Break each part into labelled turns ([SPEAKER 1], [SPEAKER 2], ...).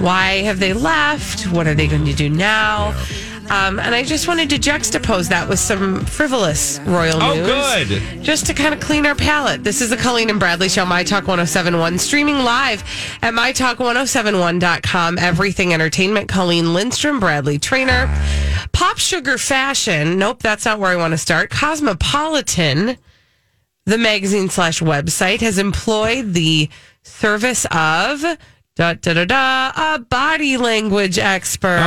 [SPEAKER 1] Why have they left? What are they going to do now? Um, and I just wanted to juxtapose that with some frivolous royal
[SPEAKER 2] Oh,
[SPEAKER 1] news.
[SPEAKER 2] good.
[SPEAKER 1] Just to kind of clean our palate. This is the Colleen and Bradley Show, My Talk 1071, streaming live at MyTalk1071.com. Everything Entertainment. Colleen Lindstrom, Bradley Traynor. Pop Sugar Fashion. Nope, that's not where I want to start. Cosmopolitan the magazine slash website has employed the service of da da da da a body language expert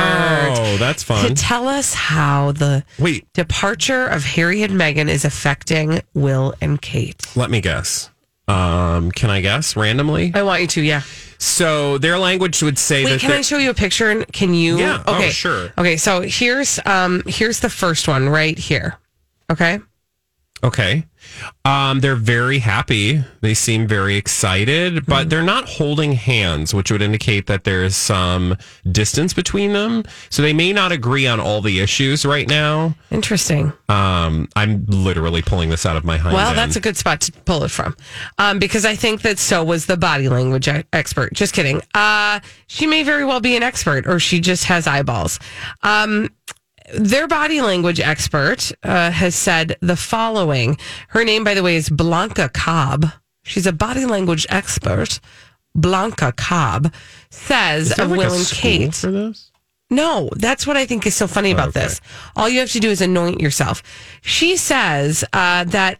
[SPEAKER 2] Oh, that's fun.
[SPEAKER 1] to tell us how the
[SPEAKER 2] Wait,
[SPEAKER 1] departure of Harry and Meghan is affecting Will and Kate.
[SPEAKER 2] let me guess. Um, can I guess randomly?
[SPEAKER 1] I want you to, yeah.
[SPEAKER 2] So their language would say
[SPEAKER 1] Wait,
[SPEAKER 2] that
[SPEAKER 1] can I show you a picture? And can you?
[SPEAKER 2] Yeah. Oh,
[SPEAKER 1] Okay.
[SPEAKER 2] sure.
[SPEAKER 1] Okay. So here's um here's the first one right here. Okay.
[SPEAKER 2] Okay. Um, they're very happy. They seem very excited, but
[SPEAKER 1] Hmm.
[SPEAKER 2] they're not holding hands, which would indicate that there's some distance between them. So they may not agree on all the issues right now.
[SPEAKER 1] Interesting.
[SPEAKER 2] Um, I'm literally pulling this out of my hind
[SPEAKER 1] Well,
[SPEAKER 2] end.
[SPEAKER 1] that's a good spot to pull it from, um, because I think that so was the body language expert. Just kidding. Uh, she may very well be an expert, or she just has eyeballs. Their body language expert uh, has said the following. Her name, by the way, is Blanca Cobb. She's a body language expert. Blanca Cobb says of
[SPEAKER 2] like
[SPEAKER 1] Will and Kate.
[SPEAKER 2] for this?
[SPEAKER 1] No, that's what I think is so funny about
[SPEAKER 2] Okay.
[SPEAKER 1] this. All you have to do is anoint yourself. She says uh, that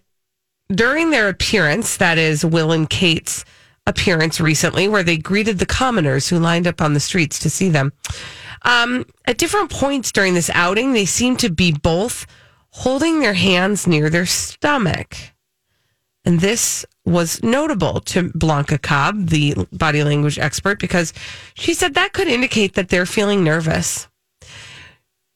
[SPEAKER 1] during their appearance, that is Will and Kate's appearance recently, where they greeted the commoners who lined up on the streets to see them. Um, at different points during this outing, they seem to be both holding their hands near their stomach. And this was notable to Blanca Cobb, the body language expert, because she said that could indicate that they're feeling nervous.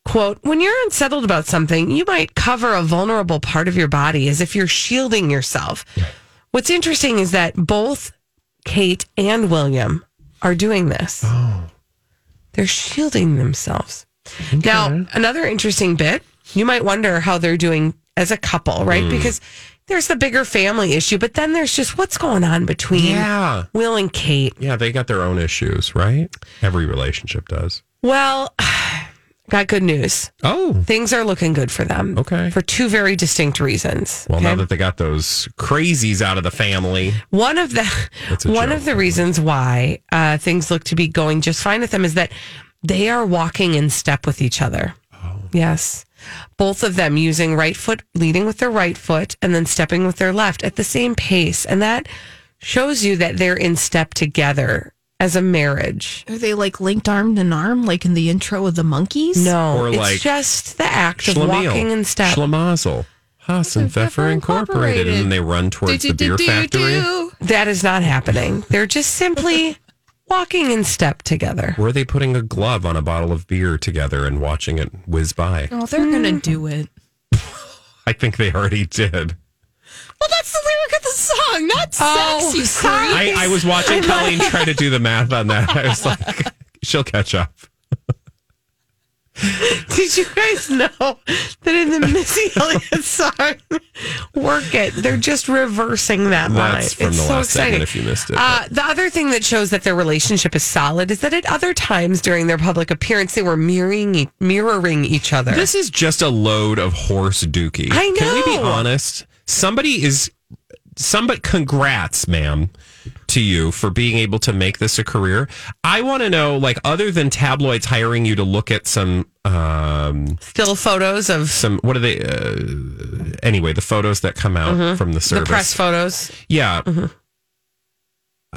[SPEAKER 1] Quote, when you're unsettled about something, you might cover a vulnerable part of your body as if you're shielding yourself. What's interesting is that both Kate and William are doing this. Oh. They're shielding themselves. Now, another interesting bit, you might wonder how they're doing as a couple, right? Mm. Because there's the bigger family issue, but then there's just what's going on between
[SPEAKER 2] Yeah.
[SPEAKER 1] Will and Kate.
[SPEAKER 2] Yeah, they got their own issues, right? Every relationship does.
[SPEAKER 1] Well, got good news.
[SPEAKER 2] Oh,
[SPEAKER 1] Things are looking good for them.
[SPEAKER 2] Okay.
[SPEAKER 1] For two very distinct reasons.
[SPEAKER 2] well,
[SPEAKER 1] okay?
[SPEAKER 2] now that they got those crazies out of the family,
[SPEAKER 1] one of the one
[SPEAKER 2] joke.
[SPEAKER 1] of the reasons why uh, things look to be going just fine with them is that they are walking in step with each other.
[SPEAKER 2] Oh.
[SPEAKER 1] Yes. Both of them using right foot, leading with their right foot, and then stepping with their left at the same pace. And that shows you that they're in step together as a marriage.
[SPEAKER 3] Are they like linked arm in arm, like in the intro of the monkeys?
[SPEAKER 1] No,
[SPEAKER 2] Or
[SPEAKER 1] it's
[SPEAKER 2] like
[SPEAKER 1] just the act of walking in step.
[SPEAKER 2] Schlimazel, Haas and Pfeffer Incorporated, and then they run towards the beer factory.
[SPEAKER 1] That is not happening. They're just simply walking in step together.
[SPEAKER 2] Were they putting a glove on a bottle of beer together and watching it whiz by?
[SPEAKER 3] Oh, they're gonna hmm. do it.
[SPEAKER 2] I think they already did.
[SPEAKER 3] Well, that's the lyric of the song, not
[SPEAKER 1] Oh,
[SPEAKER 3] sexy.
[SPEAKER 1] sorry.
[SPEAKER 3] Siri.
[SPEAKER 2] I, I was watching Colleen try to do the math on that. I was like, she'll catch up.
[SPEAKER 1] Did you guys know that in the Missy Elliott song, "Work It," they're just reversing that line?
[SPEAKER 2] From
[SPEAKER 1] it's
[SPEAKER 2] the
[SPEAKER 1] so
[SPEAKER 2] last
[SPEAKER 1] exciting.
[SPEAKER 2] segment if you missed it,
[SPEAKER 1] Uh, the other thing that shows that their relationship is solid is that at other times during their public appearance, they were mirroring mirroring each other.
[SPEAKER 2] This is just a load of horse dookie.
[SPEAKER 1] I know.
[SPEAKER 2] Can we be honest? Somebody is somebody congrats, ma'am, to you for being able to make this a career. I want to know, like, other than tabloids hiring you to look at some um
[SPEAKER 1] Still photos of
[SPEAKER 2] some what are they uh, anyway, the photos that come out from the
[SPEAKER 1] Mm-hmm. the
[SPEAKER 2] service.
[SPEAKER 1] press photos.
[SPEAKER 2] Yeah.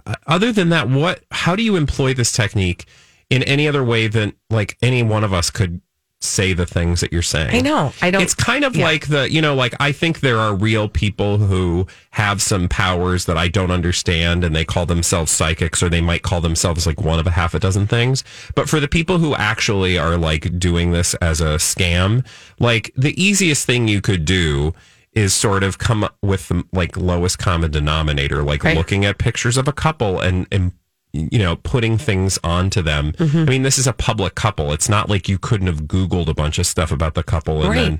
[SPEAKER 2] Uh, Other than that, what? How do you employ this technique in any other way than like any one of us could say the things that you're saying?
[SPEAKER 1] I know. I don't.
[SPEAKER 2] It's kind of
[SPEAKER 1] yeah.
[SPEAKER 2] like the, you know, like I think there are real people who have some powers that I don't understand and they call themselves psychics or they might call themselves like one of a half a dozen things. But for the people who actually are like doing this as a scam, like the easiest thing you could do is sort of come up with the like lowest common denominator, like
[SPEAKER 1] Right.
[SPEAKER 2] looking at pictures of a couple and, and you know, putting things onto them.
[SPEAKER 1] Mm-hmm.
[SPEAKER 2] I mean, this is a public couple. It's not like you couldn't have Googled a bunch of stuff about the couple and
[SPEAKER 1] Right.
[SPEAKER 2] then,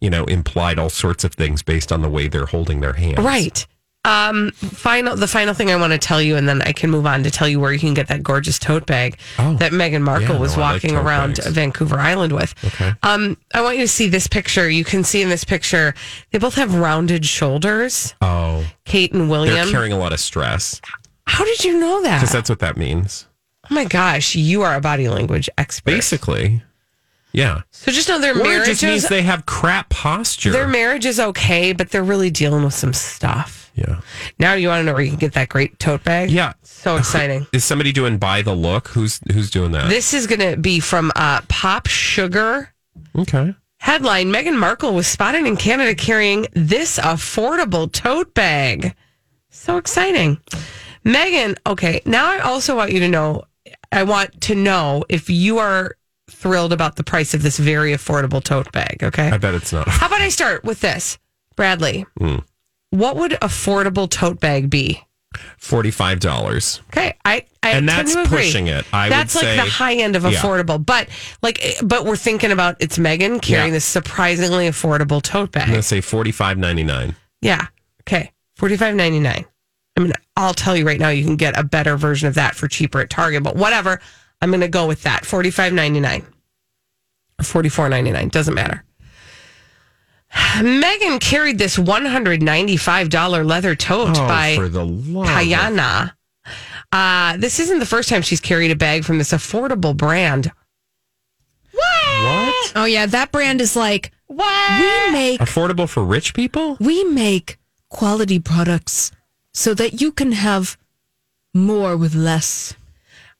[SPEAKER 2] you know, implied all sorts of things based on the way they're holding their hands.
[SPEAKER 1] Right. Um, final, the final thing I want to tell you, and then I can move on to tell you where you can get that gorgeous tote bag
[SPEAKER 2] Oh.
[SPEAKER 1] that Meghan Markle
[SPEAKER 2] Yeah,
[SPEAKER 1] was
[SPEAKER 2] no, I like
[SPEAKER 1] walking around
[SPEAKER 2] bags.
[SPEAKER 1] Vancouver Island with.
[SPEAKER 2] Okay.
[SPEAKER 1] Um, I want you to see this picture. You can see in this picture, they both have rounded shoulders.
[SPEAKER 2] Oh,
[SPEAKER 1] Kate and
[SPEAKER 2] they're
[SPEAKER 1] William.
[SPEAKER 2] carrying a lot of stress
[SPEAKER 1] How did you know that?
[SPEAKER 2] because that's what that means.
[SPEAKER 1] oh my gosh, you are a body language expert.
[SPEAKER 2] Basically. Yeah.
[SPEAKER 1] So just know their
[SPEAKER 2] Or it
[SPEAKER 1] marriage
[SPEAKER 2] just means they have crap posture.
[SPEAKER 1] their marriage is okay, but they're really dealing with some stuff.
[SPEAKER 2] yeah.
[SPEAKER 1] Now you want to know where you can get that great tote bag?
[SPEAKER 2] Yeah.
[SPEAKER 1] So exciting.
[SPEAKER 2] Is somebody doing buy the look? Who's who's doing that?
[SPEAKER 1] This is going to be from uh, Pop Sugar.
[SPEAKER 2] okay.
[SPEAKER 1] Headline Meghan Markle was spotted in Canada carrying this affordable tote bag. So exciting. Megan, okay, now I also want you to know I want to know if you are thrilled about the price of this very affordable tote bag, okay?
[SPEAKER 2] I bet it's not.
[SPEAKER 1] How about I start with this? Bradley, what would affordable tote bag be?
[SPEAKER 2] Forty-five dollars.
[SPEAKER 1] Okay, I, I
[SPEAKER 2] And that's pushing it. I would
[SPEAKER 1] that's like
[SPEAKER 2] say-
[SPEAKER 1] the high end of
[SPEAKER 2] Yeah.
[SPEAKER 1] affordable, but like, eh, but we're thinking about it's Megan carrying
[SPEAKER 2] Yeah.
[SPEAKER 1] this surprisingly affordable tote bag.
[SPEAKER 2] I'm gonna say forty-five ninety-nine.
[SPEAKER 1] Yeah. Okay. Forty five ninety nine. I mean, I'll tell you right now, you can get a better version of that for cheaper at Target, but whatever. I'm going to go with that. Forty five ninety nine. Forty four ninety nine. Doesn't matter. Megan carried this one hundred ninety five dollar leather tote by
[SPEAKER 2] Oh, for the love of-
[SPEAKER 1] Kayana. Uh, this isn't the first time she's carried a bag from this affordable brand.
[SPEAKER 2] What? What?
[SPEAKER 3] Oh yeah, that brand is like
[SPEAKER 1] What?
[SPEAKER 3] we make
[SPEAKER 2] Affordable for rich people?
[SPEAKER 3] we make quality products so that you can have more with less.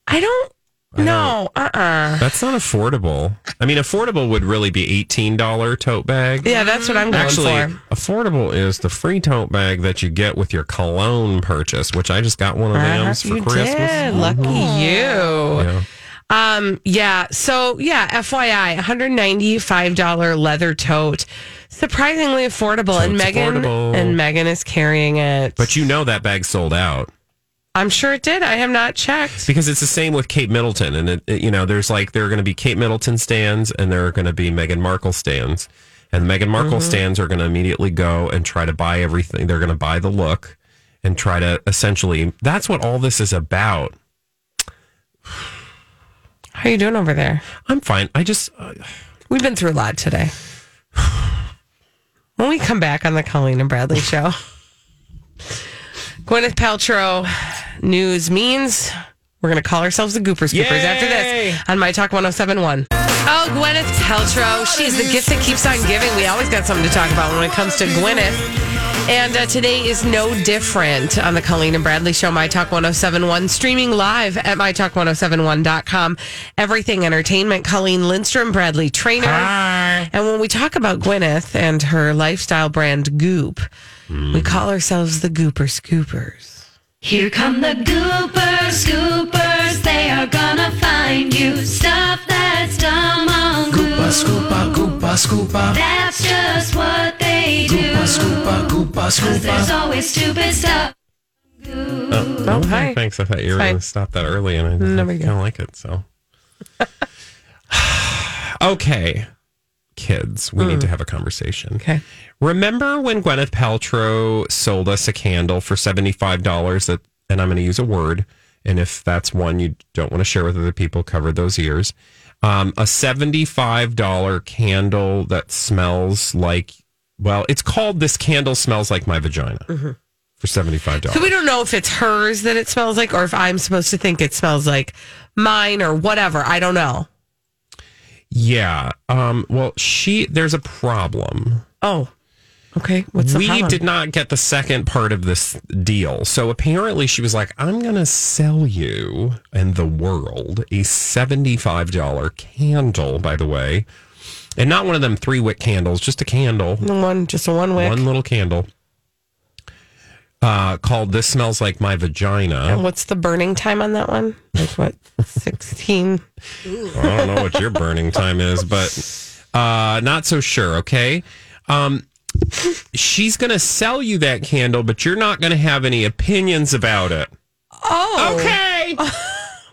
[SPEAKER 1] I don't know. Uh uh
[SPEAKER 2] That's not affordable. I mean, affordable would really be eighteen dollar tote bag.
[SPEAKER 1] Yeah, that's what I'm going
[SPEAKER 2] Actually,
[SPEAKER 1] for.
[SPEAKER 2] affordable is the free tote bag that you get with your cologne purchase, which I just got one of them
[SPEAKER 1] Uh-huh,
[SPEAKER 2] for
[SPEAKER 1] you
[SPEAKER 2] Christmas.
[SPEAKER 1] did. Lucky you.
[SPEAKER 2] Yeah.
[SPEAKER 1] Um, yeah. So yeah, FYI, $195 leather tote. Surprisingly affordable. and Megan
[SPEAKER 2] affordable.
[SPEAKER 1] and Megan is carrying it.
[SPEAKER 2] But you know that bag sold out
[SPEAKER 1] I'm sure it did. I have not checked.
[SPEAKER 2] because it's the same with Kate Middleton, and it, it- you know there's like there are going to be Kate Middleton stands and there are going to be Meghan Markle stands, and Meghan Markle
[SPEAKER 1] Mm-hmm.
[SPEAKER 2] stands are going to immediately go and try to buy everything. They're going to buy the look and try to essentially. That's what all this is about.
[SPEAKER 1] How are you doing over there?
[SPEAKER 2] I'm fine. I just uh,
[SPEAKER 1] We've been through a lot today. When we come back on the Colleen and Bradley show, Gwyneth Paltrow news means we're going to call ourselves the Goopers Goopers after this on My Talk 1071. Oh, Gwyneth Paltrow. She's the gift that keeps on giving. We always got something to talk about when it comes to Gwyneth. And uh, today is no different on the Colleen and Bradley Show, My Talk 1071, streaming live at MyTalk1071.com. Everything Entertainment, Colleen Lindstrom, Bradley Traynor. And when we talk about Gwyneth and her lifestyle brand Goop, we call ourselves the Gooper Scoopers.
[SPEAKER 4] Here come the Gooper Scoopers. They are gonna find you stuff that's dumb on Goop.
[SPEAKER 5] Scoopa, Goopa, Scoopa,
[SPEAKER 4] That's just what they do.
[SPEAKER 5] Goopa, Scoopa, Goopa,
[SPEAKER 4] Cause there's always stupid stuff.
[SPEAKER 2] oh,
[SPEAKER 1] Oh, hi.
[SPEAKER 2] Thanks. I thought you were going to stop that early, and I
[SPEAKER 1] No
[SPEAKER 2] kind
[SPEAKER 1] big
[SPEAKER 2] of like it. So. Okay, kids, we need to have a conversation.
[SPEAKER 1] Okay.
[SPEAKER 2] Remember when Gwyneth Paltrow sold us a candle for $75 that, and I'm going to use a word, and if that's one you don't want to share with other people, cover those ears. Um, a $75 candle that smells like, well, it's called This Candle Smells Like My Vagina for $75.
[SPEAKER 1] So we don't know if it's hers that it smells like, or if I'm supposed to think it smells like mine or whatever. I don't know.
[SPEAKER 2] yeah. Um, well, she, there's a problem.
[SPEAKER 1] Oh, okay. What's the
[SPEAKER 2] we
[SPEAKER 1] problem?
[SPEAKER 2] did not get the second part of this deal. So apparently she was like, I'm going to sell you and the world a $75 candle, by the way. And not one of them three wick candles, just a candle,
[SPEAKER 1] one, just a one wick.
[SPEAKER 2] one little candle. Uh, called This Smells Like My
[SPEAKER 1] And
[SPEAKER 2] Vagina.
[SPEAKER 1] what's the burning time on that one? Like what? Sixteen.
[SPEAKER 2] I don't know what your burning time is, but uh, not so sure, okay? Um, she's going to sell you that candle, but you're not going to have any opinions about it.
[SPEAKER 1] Oh,
[SPEAKER 2] Okay.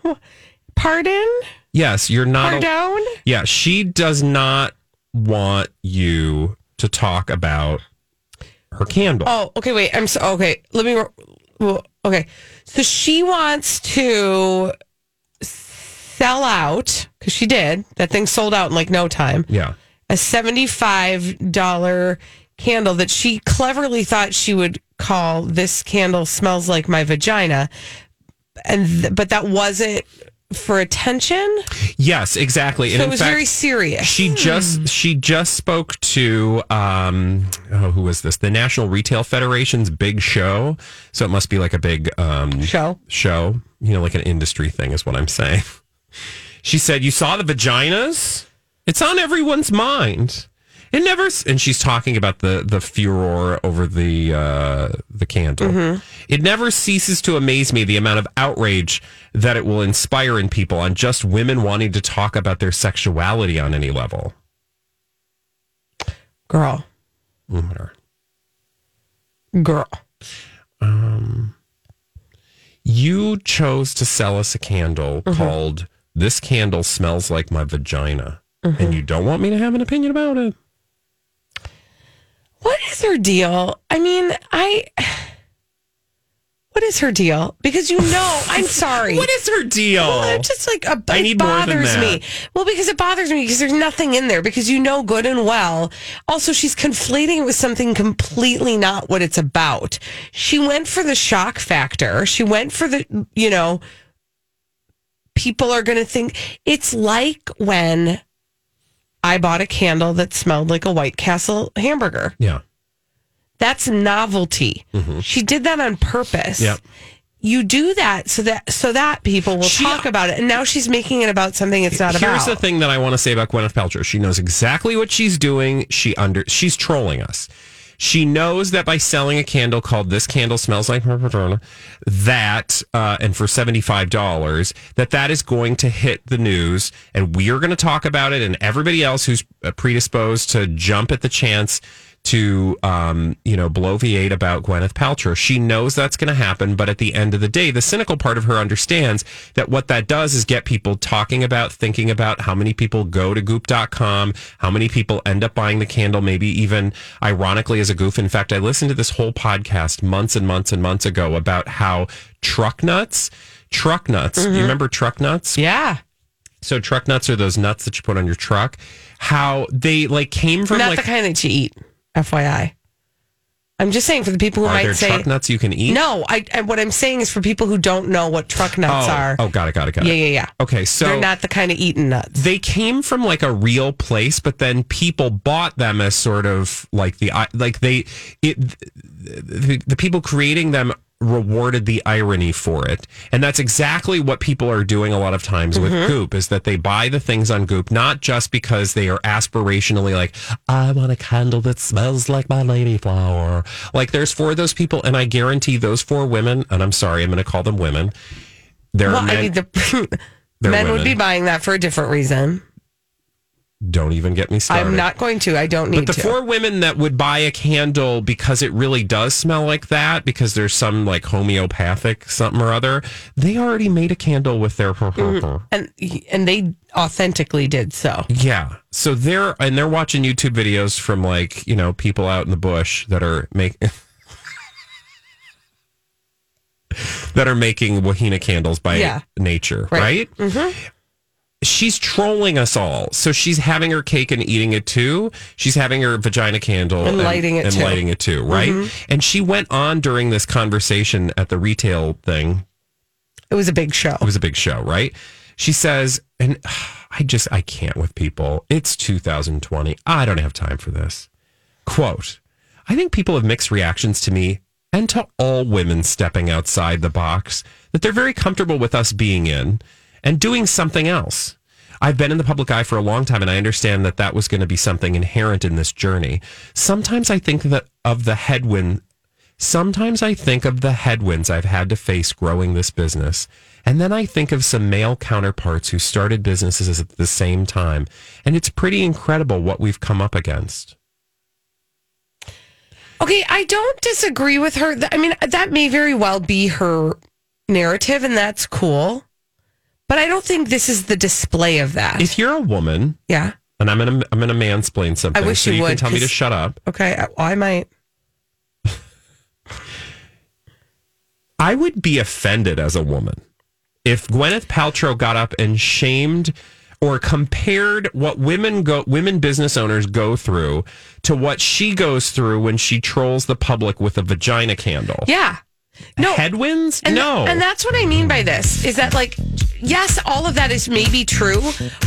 [SPEAKER 1] Pardon?
[SPEAKER 2] Yes, you're not.
[SPEAKER 1] Pardon?
[SPEAKER 2] yeah, she does not want you to talk about her candle.
[SPEAKER 1] Oh, okay. Wait. I'm so okay. Let me. Well, okay. So she wants to sell out because she did. That thing sold out in like no time.
[SPEAKER 2] Yeah.
[SPEAKER 1] A seventy-five dollar candle that she cleverly thought she would call "This candle smells like my vagina," and th- but that wasn't for attention.
[SPEAKER 2] Yes, exactly.
[SPEAKER 1] So it was very serious.
[SPEAKER 2] She just she just spoke to um oh who was this? The National Retail Federation's big show. So it must be like a big um
[SPEAKER 1] Show.
[SPEAKER 2] show, you know, like an industry thing is what I'm saying. She said, "You saw the vaginas? It's on everyone's mind." It never and she's talking about the the furor over the uh the candle. Mm-hmm. It never ceases to amaze me the amount of outrage that it will inspire in people on just women wanting to talk about their sexuality on any level.
[SPEAKER 1] girl,
[SPEAKER 2] whatever.
[SPEAKER 1] girl.
[SPEAKER 2] Um, you chose to sell us a candle mm-hmm. called This Candle Smells Like My Vagina. And mm-hmm. you don't want me to have an opinion about it.
[SPEAKER 1] What is her deal? I mean, I. What is her deal? Because you know, I'm sorry.
[SPEAKER 2] What is her deal?
[SPEAKER 1] Well, I'm just like a,
[SPEAKER 2] I
[SPEAKER 1] it
[SPEAKER 2] need more than
[SPEAKER 1] bothers
[SPEAKER 2] that.
[SPEAKER 1] me. Well, because it bothers me because there's nothing in there because you know good and well. Also, she's conflating it with something completely not what it's about. She went for the shock factor. She went for the you know. People are going to think it's like when I bought a candle that smelled like a White Castle hamburger.
[SPEAKER 2] yeah.
[SPEAKER 1] That's novelty. She did that on purpose.
[SPEAKER 2] Mm-hmm. Yep.
[SPEAKER 1] You do that so that so that people will
[SPEAKER 2] She-
[SPEAKER 1] talk about it. And now she's making it about something it's not
[SPEAKER 2] Here's
[SPEAKER 1] about.
[SPEAKER 2] Here's the thing that I want to say about Gwyneth Paltrow. She knows exactly what she's doing. She under she's trolling us. She knows that by selling a candle called "This Candle Smells Like My Vagina," that uh, and for seventy five dollars, that that is going to hit the news, and we are going to talk about it, and everybody else who's uh, predisposed to jump at the chance to um, you know bloviate about Gwyneth Paltrow. She knows that's going to happen, but at the end of the day, the cynical part of her understands that what that does is get people talking about, thinking about how many people go to goop.com, how many people end up buying the candle, maybe even ironically as a goof. In fact, I listened to this whole podcast months and months and months ago about how truck nuts, truck nuts, you remember truck nuts?
[SPEAKER 1] yeah.
[SPEAKER 2] So truck nuts are those nuts that you put on your truck. How they like came from
[SPEAKER 1] Not
[SPEAKER 2] like
[SPEAKER 1] the kind that you eat, FYI. I'm just saying for the people who
[SPEAKER 2] are
[SPEAKER 1] might
[SPEAKER 2] there
[SPEAKER 1] say
[SPEAKER 2] truck nuts you can eat?
[SPEAKER 1] No, I, I what I'm saying is for people who don't know what truck nuts
[SPEAKER 2] oh,
[SPEAKER 1] are.
[SPEAKER 2] Oh, got it, got it, got
[SPEAKER 1] yeah,
[SPEAKER 2] it.
[SPEAKER 1] yeah, yeah.
[SPEAKER 2] Okay, so
[SPEAKER 1] They're not the kind of eaten nuts.
[SPEAKER 2] they came from like a real place, but then people bought them as sort of like the like they it the, the people creating them rewarded the irony for it. And that's exactly what people are doing a lot of times with mm-hmm. goop is that they buy the things on goop not just because they are aspirationally like i want a candle that smells like my lady flower. Like there's four of those people and i guarantee those four women and i'm sorry i'm going to call them women they're
[SPEAKER 1] well,
[SPEAKER 2] men,
[SPEAKER 1] I mean, the men would be buying that for a different reason.
[SPEAKER 2] Don't even get me started.
[SPEAKER 1] I'm not going to. I don't need
[SPEAKER 2] But the
[SPEAKER 1] to.
[SPEAKER 2] four women that would buy a candle because it really does smell like that, because there's some like homeopathic something or other, they already made a candle with their.
[SPEAKER 1] and and they authentically did so.
[SPEAKER 2] Yeah. So they're and they're watching YouTube videos from like, you know, people out in the bush that are make that are making wahina candles by
[SPEAKER 1] Yeah.
[SPEAKER 2] nature,
[SPEAKER 1] Right.
[SPEAKER 2] right? Mm-hmm. She's trolling us all. So she's having her cake and eating it too. She's having her vagina candle
[SPEAKER 1] And lighting it
[SPEAKER 2] and
[SPEAKER 1] too. Mm-hmm.
[SPEAKER 2] lighting it too, right? And she went on during this conversation at the retail thing
[SPEAKER 1] It was a big show.
[SPEAKER 2] it was a big show, right? She says, and I just, I can't with people. It's 2020. I don't have time for this. Quote, I think people have mixed reactions to me and to all women stepping outside the box that they're very comfortable with us being in and doing something else. I've been in the public eye for a long time and I understand that that was going to be something inherent in this journey. Sometimes I think that of the headwind Sometimes I think of the headwinds I've had to face growing this business, and then I think of some male counterparts who started businesses at the same time, and it's pretty incredible what we've come up against.
[SPEAKER 1] Okay, I don't disagree with her. I mean, that may very well be her narrative, and that's cool. But I don't think this is the display of that.
[SPEAKER 2] If you're a woman,
[SPEAKER 1] yeah.
[SPEAKER 2] and I'm gonna I'm gonna mansplain something,
[SPEAKER 1] I wish
[SPEAKER 2] so
[SPEAKER 1] you
[SPEAKER 2] you can
[SPEAKER 1] would,
[SPEAKER 2] tell me to shut up.
[SPEAKER 1] Okay. I, I might.
[SPEAKER 2] I would be offended as a woman if Gwyneth Paltrow got up and shamed or compared what women go women business owners go through to what she goes through when she trolls the public with a vagina candle.
[SPEAKER 1] Yeah. No.
[SPEAKER 2] Headwinds?
[SPEAKER 1] And,
[SPEAKER 2] no.
[SPEAKER 1] And that's what I mean by this is that, like, yes, all of that is maybe true,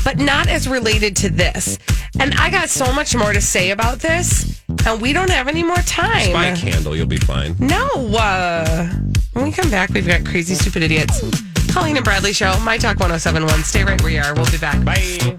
[SPEAKER 1] but not as related to this. And I got so much more to say about this, and we don't have any more time.
[SPEAKER 2] Buy a candle, you'll be fine.
[SPEAKER 1] No. Uh, when we come back, we've got Crazy Stupid Idiots. Colleen and Bradley Show, My Talk 1071. Stay right where you are. We'll be back.
[SPEAKER 2] Bye.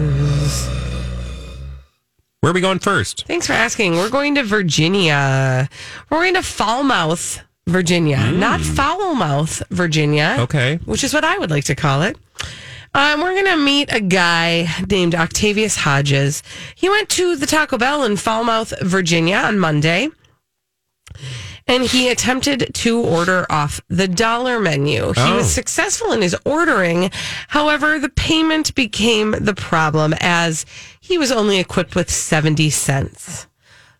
[SPEAKER 2] Where are we going first?
[SPEAKER 1] Thanks for asking. We're going to Virginia. We're going to Falmouth, Virginia, not Foulmouth, Virginia.
[SPEAKER 2] Okay.
[SPEAKER 1] Which is what I would like to call it. Um, we're going to meet a guy named Octavius Hodges. He went to the Taco Bell in Falmouth, Virginia on Monday. And he attempted to order off the dollar menu. He
[SPEAKER 2] Oh.
[SPEAKER 1] was successful in his ordering. However, the payment became the problem as he was only equipped with 70 cents.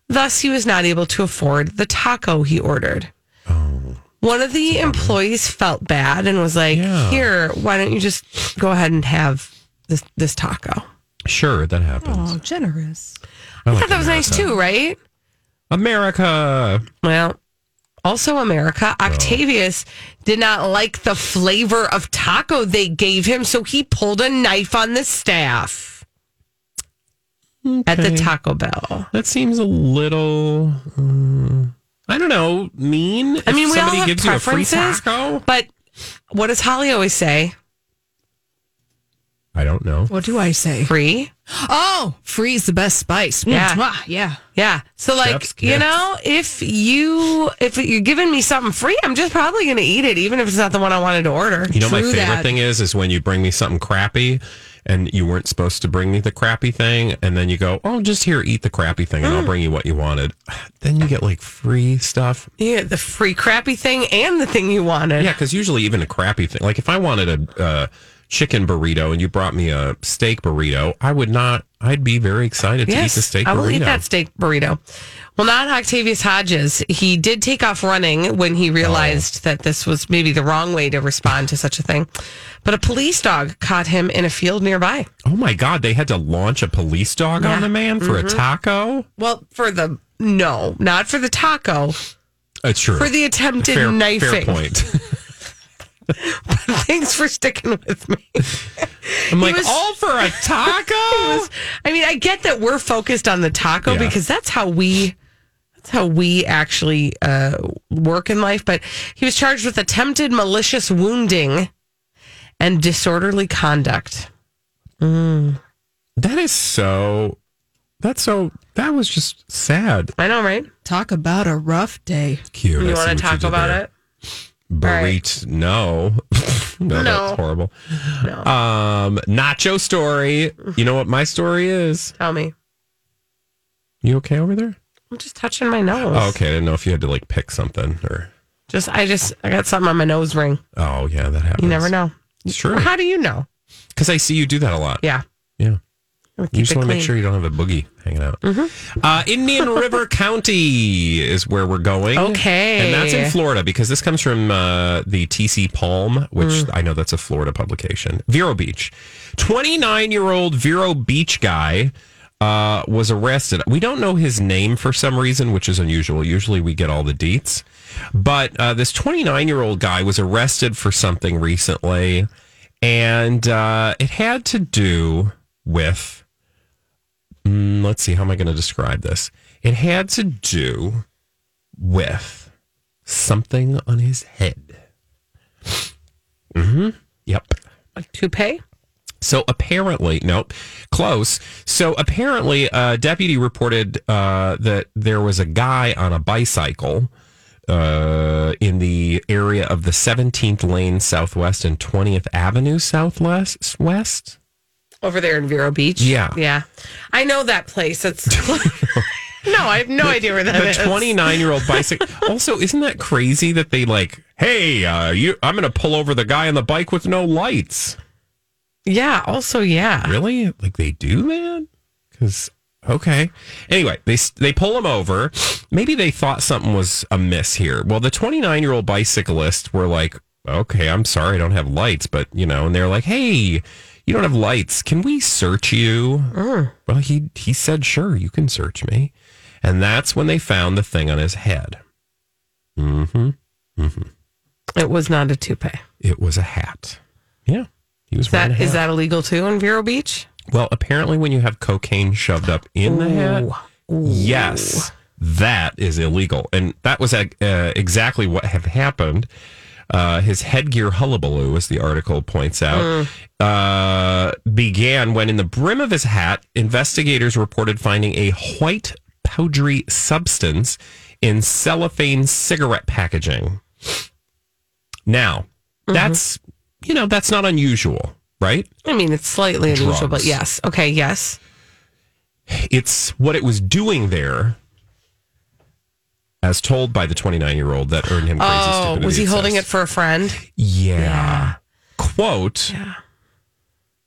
[SPEAKER 1] Thus, he was not able to afford the taco he ordered. Oh. One of the employees felt bad and was like,
[SPEAKER 2] Yeah.
[SPEAKER 1] "Here, why don't you just go ahead and have this this taco?"
[SPEAKER 2] Sure, that happens.
[SPEAKER 3] Oh, generous.
[SPEAKER 1] I thought that was nice too, right?
[SPEAKER 2] America.
[SPEAKER 1] Well, also America, Octavius did not like the flavor of taco they gave him, so he pulled a knife on the staff at the Taco Bell.
[SPEAKER 2] That seems a little. mm, I don't know. Mean.
[SPEAKER 1] I mean, we all
[SPEAKER 2] somebody
[SPEAKER 1] have
[SPEAKER 2] gives you a free
[SPEAKER 1] preferences,
[SPEAKER 2] taco.
[SPEAKER 1] but what does Holly always say?
[SPEAKER 2] I don't know.
[SPEAKER 3] What do I say?
[SPEAKER 1] Free.
[SPEAKER 3] Oh, free's the best spice.
[SPEAKER 1] Yeah.
[SPEAKER 3] Mwah, yeah.
[SPEAKER 1] Yeah. So like,
[SPEAKER 2] Chef's
[SPEAKER 1] you know, if you if you're giving me something free, I'm just probably going to eat it even if it's not the one I wanted to order.
[SPEAKER 2] You know, my favorite
[SPEAKER 3] that.
[SPEAKER 2] thing is is when you bring me something crappy, and you weren't supposed to bring me the crappy thing, and then you go, "Oh, just here, eat the crappy thing,
[SPEAKER 1] Mm.
[SPEAKER 2] and I'll bring you what you wanted." Then you get like free stuff.
[SPEAKER 1] Yeah, the free crappy thing and the thing you wanted.
[SPEAKER 2] Yeah, because usually even a crappy thing, like if I wanted a uh, chicken burrito and you brought me a steak burrito, I would not. I'd be very excited to eat the steak burrito.
[SPEAKER 1] I will
[SPEAKER 2] burrito.
[SPEAKER 1] eat that steak burrito. Well, not Octavius Hodges. He did take off running when he realized
[SPEAKER 2] Oh.
[SPEAKER 1] that this was maybe the wrong way to respond to such a thing. But a police dog caught him in a field nearby.
[SPEAKER 2] Oh my god, they had to launch a police dog
[SPEAKER 1] Yeah. Mm-hmm.
[SPEAKER 2] on the man for a taco.
[SPEAKER 1] Well, for the no, not for the taco,
[SPEAKER 2] It's true.
[SPEAKER 1] for the attempted
[SPEAKER 2] fair,
[SPEAKER 1] knifing.
[SPEAKER 2] fair point.
[SPEAKER 1] Thanks for sticking with me.
[SPEAKER 2] I'm like,
[SPEAKER 1] was-
[SPEAKER 2] all for a taco?
[SPEAKER 1] I mean, I get that we're focused on the taco
[SPEAKER 2] Yeah.
[SPEAKER 1] because that's how we that's how we actually uh, work in life. But he was charged with attempted malicious wounding and disorderly conduct.
[SPEAKER 2] that is so. That's so. That was just sad.
[SPEAKER 1] I know, right?
[SPEAKER 3] Talk about a rough day.
[SPEAKER 2] Cute.
[SPEAKER 1] You want to talk about
[SPEAKER 2] there.
[SPEAKER 1] it?
[SPEAKER 2] Burrito. No. no.
[SPEAKER 1] No.
[SPEAKER 2] That's horrible. No. Um, nacho story. You know what my story is?
[SPEAKER 1] Tell me.
[SPEAKER 2] You okay over there?
[SPEAKER 1] I'm just touching my nose.
[SPEAKER 2] Oh, okay. I didn't know if you had to like pick something or.
[SPEAKER 1] Just I just I got something on my nose ring.
[SPEAKER 2] Oh, yeah, that happens.
[SPEAKER 1] You never know.
[SPEAKER 2] It's true.
[SPEAKER 1] How do you know?
[SPEAKER 2] Because I see you do that a lot.
[SPEAKER 1] Yeah.
[SPEAKER 2] Yeah.
[SPEAKER 1] Gotta
[SPEAKER 2] You just want to make sure you don't have a boogie hanging out. Uh, Indian River County is where we're going.
[SPEAKER 1] Okay.
[SPEAKER 2] And that's in Florida because this comes from uh, the TC Palm, which I know that's a Florida publication. Vero Beach. 29 year old Vero Beach guy uh, was arrested. We don't know his name for some reason, which is unusual. Usually we get all the deets. But uh, this 29 year old guy was arrested for something recently. And uh, it had to do with Mm, let's see, how am I going to describe this? It had to do with something on his head. Mm-hmm. Yep.
[SPEAKER 1] Like toupee?
[SPEAKER 2] So apparently, nope, close. So apparently, a deputy reported uh, that there was a guy on a bicycle uh, in the area of the 17th Lane Southwest and 20th Avenue Southwest. West.
[SPEAKER 1] Over there in Vero Beach.
[SPEAKER 2] Yeah.
[SPEAKER 1] Yeah. I know that place. It's No, I have no idea where that
[SPEAKER 2] the
[SPEAKER 1] is.
[SPEAKER 2] 29 year old bicycle. also, isn't that crazy that they like, hey, uh, you, I'm going to pull over the guy on the bike with no lights.
[SPEAKER 1] Yeah, also yeah.
[SPEAKER 2] Really? Like they do, man? Because okay. Anyway, they they pull him over. Maybe they thought something was amiss here. Well, the 29 year old bicyclists were like, okay, I'm sorry, I don't have lights, but you know, and they're like, hey. You don't have lights. Can we search you? Well, he he said, sure, you can search me. And that's when they found the thing on his head. Mm-hmm.
[SPEAKER 1] It was not a toupee.
[SPEAKER 2] It was a hat. Yeah. He was
[SPEAKER 1] Is that is that illegal too in Vero Beach?
[SPEAKER 2] Well, apparently, when you have cocaine shoved up in the hat, yes, that is illegal. And that was uh, exactly what had happened. Uh, his headgear hullabaloo, as the article points out, uh, began when, in the brim of his hat, investigators reported finding a white powdery substance in cellophane cigarette packaging. Now, that's you know that's not unusual, right?
[SPEAKER 1] I mean, it's slightly unusual, but yes. Okay, yes.
[SPEAKER 2] it's what it was doing there as told by the 29 year old that earned him crazy
[SPEAKER 1] Oh, was he holding it for a friend?
[SPEAKER 2] yeah. quote Yeah.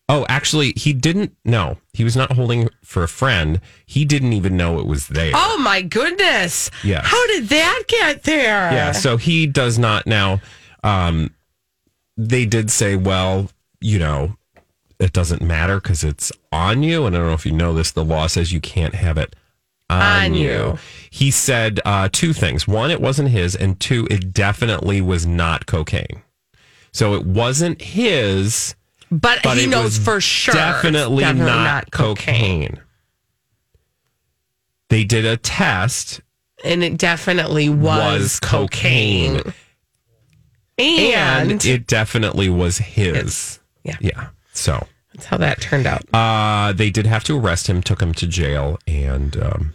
[SPEAKER 2] oh actually he didn't no he was not holding it for a friend he didn't even know it was there
[SPEAKER 1] Oh my goodness.
[SPEAKER 2] Yeah,
[SPEAKER 1] How did that get there?
[SPEAKER 2] yeah so he does not now um they did say well you know it doesn't matter because it's on you and i don't know if you know this the law says you can't have it on, you.
[SPEAKER 1] you.
[SPEAKER 2] he said uh, two things one it wasn't his and two it definitely was not cocaine so it wasn't his
[SPEAKER 1] But,
[SPEAKER 2] but
[SPEAKER 1] he
[SPEAKER 2] it
[SPEAKER 1] knows
[SPEAKER 2] was
[SPEAKER 1] for sure. it's
[SPEAKER 2] definitely, not, cocaine. they did a test
[SPEAKER 1] And it definitely was,
[SPEAKER 2] Was
[SPEAKER 1] cocaine.
[SPEAKER 2] cocaine.
[SPEAKER 1] And,
[SPEAKER 2] and it definitely was his
[SPEAKER 1] yeah.
[SPEAKER 2] yeah so
[SPEAKER 1] that's how that turned out.
[SPEAKER 2] Uh, they did have to arrest him, took him to jail, and um,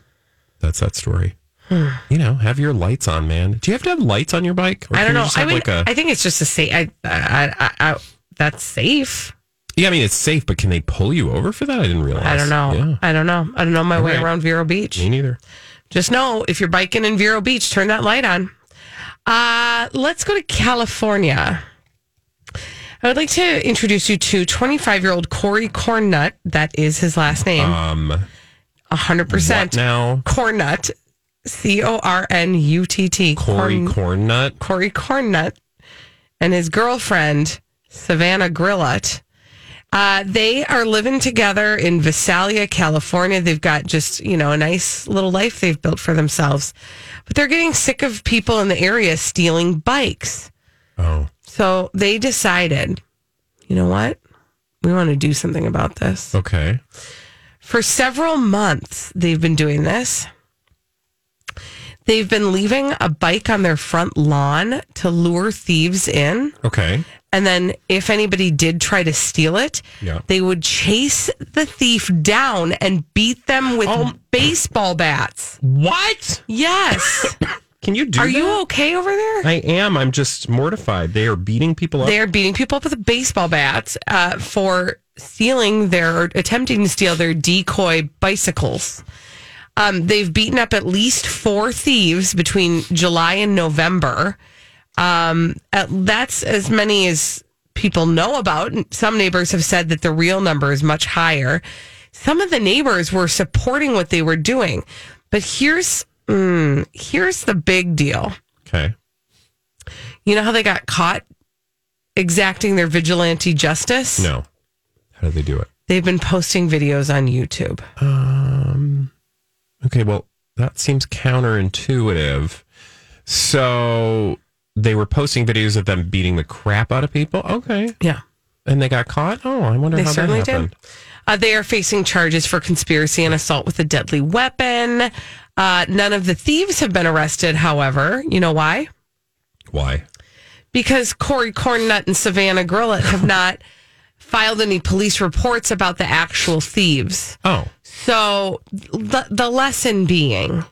[SPEAKER 2] that's that story. you know, have your lights on, man. Do you have to have lights on your bike? Or
[SPEAKER 1] I don't know. I
[SPEAKER 2] like a,
[SPEAKER 1] I think it's just a safe. I, I, I, I, that's safe.
[SPEAKER 2] yeah, I mean, it's safe, but can they pull you over for that? I didn't realize.
[SPEAKER 1] I don't know.
[SPEAKER 2] Yeah,
[SPEAKER 1] I don't know. I don't know my way
[SPEAKER 2] right.
[SPEAKER 1] around Vero Beach.
[SPEAKER 2] me neither.
[SPEAKER 1] Just know if you're biking in Vero Beach, turn that light on. Uh, let's go to California. I would like to introduce you to 25 year old Corey Cornutt. That is his last name.
[SPEAKER 2] Um,
[SPEAKER 1] 100%.
[SPEAKER 2] what now?
[SPEAKER 1] Cornutt. C O R N U T T.
[SPEAKER 2] Corey Cornutt.
[SPEAKER 1] Corey Cornutt and his girlfriend, Savannah Grillot. Uh, they are living together in Visalia, California. They've got just, you know, a nice little life they've built for themselves. But they're getting sick of people in the area stealing bikes.
[SPEAKER 2] Oh,
[SPEAKER 1] So they decided, you know what? We want to do something about this.
[SPEAKER 2] Okay.
[SPEAKER 1] For several months, they've been doing this. They've been leaving a bike on their front lawn to lure thieves in.
[SPEAKER 2] Okay.
[SPEAKER 1] And then, if anybody did try to steal it,
[SPEAKER 2] Yeah.
[SPEAKER 1] they would chase the thief down and beat them with
[SPEAKER 2] Oh.
[SPEAKER 1] baseball bats.
[SPEAKER 2] What?
[SPEAKER 1] Yes.
[SPEAKER 2] Can you do
[SPEAKER 1] Are
[SPEAKER 2] that?
[SPEAKER 1] you okay over there?
[SPEAKER 2] I am. I'm just mortified. They are beating people up.
[SPEAKER 1] They're beating people up with baseball bats uh, for stealing their, attempting to steal their decoy bicycles. Um, they've beaten up at least four thieves between July and November. Um, that's as many as people know about. Some neighbors have said that the real number is much higher. Some of the neighbors were supporting what they were doing, but here's mm, here's the big deal.
[SPEAKER 2] okay.
[SPEAKER 1] You know how they got caught exacting their vigilante justice?
[SPEAKER 2] No. How did they do it?
[SPEAKER 1] They've been posting videos on YouTube.
[SPEAKER 2] Um. Okay. Well, that seems counterintuitive. So they were posting videos of them beating the crap out of people. Okay.
[SPEAKER 1] Yeah.
[SPEAKER 2] And they got caught. Oh, I wonder
[SPEAKER 1] They
[SPEAKER 2] how that happened.
[SPEAKER 1] did. Uh, they are facing charges for conspiracy and assault with a deadly weapon. Uh, none of the thieves have been arrested, however. You know why?
[SPEAKER 2] Why?
[SPEAKER 1] Because Corey Cornutt and Savannah Grillet have not filed any police reports about the actual thieves.
[SPEAKER 2] Oh,
[SPEAKER 1] So the, the lesson being,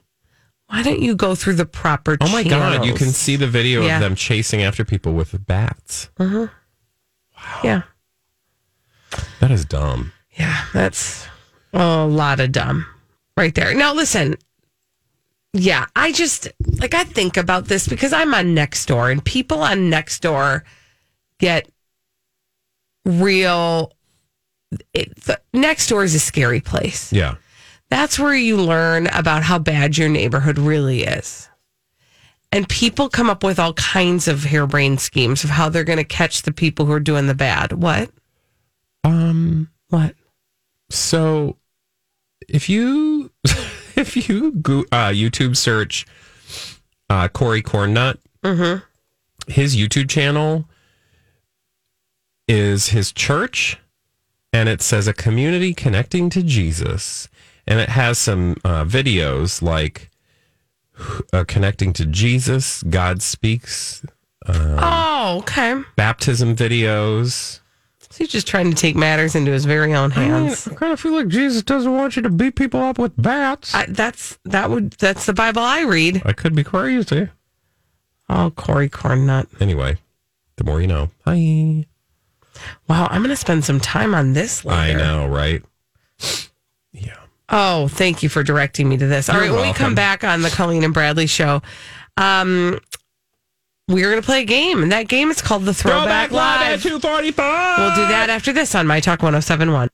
[SPEAKER 1] why don't you go through the proper
[SPEAKER 2] oh my God! You can see the video
[SPEAKER 1] Yeah.
[SPEAKER 2] of them chasing after people with bats. Uh-huh. Wow.
[SPEAKER 1] Yeah.
[SPEAKER 2] That is dumb.
[SPEAKER 1] Yeah, that's a lot of dumb right there. Now, listen. Yeah, I just like I think about this because I'm on Nextdoor and people on Nextdoor get real. It, the, Nextdoor is a scary place.
[SPEAKER 2] Yeah.
[SPEAKER 1] That's where you learn about how bad your neighborhood really is. And people come up with all kinds of harebrained schemes of how they're going to catch the people who are doing the bad. What?
[SPEAKER 2] Um.
[SPEAKER 1] What?
[SPEAKER 2] So, if you if you go, uh, YouTube search uh, Corey Cornutt, his YouTube channel is his church, and it says a community connecting to Jesus, and it has some uh, videos like uh, connecting to Jesus, God speaks,
[SPEAKER 1] Oh, okay.
[SPEAKER 2] baptism videos.
[SPEAKER 1] So he's just trying to take matters into his very own hands.
[SPEAKER 2] I kind of feel like Jesus doesn't want you to beat people up with bats.
[SPEAKER 1] I, that's that would that's the Bible I read.
[SPEAKER 2] I could be crazy.
[SPEAKER 1] Oh, Corey Cornutt.
[SPEAKER 2] Anyway, the more you know. Hi.
[SPEAKER 1] Wow, I'm going to spend some time on this later.
[SPEAKER 2] I know, right? Yeah.
[SPEAKER 1] Oh, thank you for directing me to this. All
[SPEAKER 2] You're
[SPEAKER 1] right, when we come back on the Colleen and Bradley show, um, we're going to play a game, and that game is called the Throwback, Live.
[SPEAKER 2] at two forty five.
[SPEAKER 1] We'll do that after this on My Talk 1071.